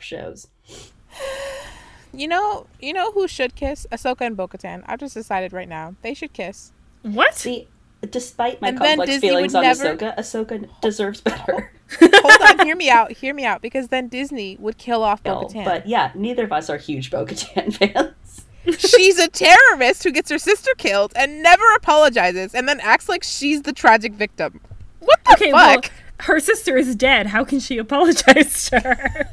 Shows, You know, you know who should kiss? Ahsoka and Bo-Katan. I've just decided right now they should kiss. What? See, despite my And complex feelings on never- Ahsoka, Ahsoka deserves better. Hold on, hear me out. Hear me out, because then Disney would kill off No, Bo-Katan. but yeah, neither of us are huge Bo-Katan fans. she's a terrorist who gets her sister killed and never apologizes, and then acts like she's the tragic victim. What the Okay, well, her sister is dead. How can she apologize to her?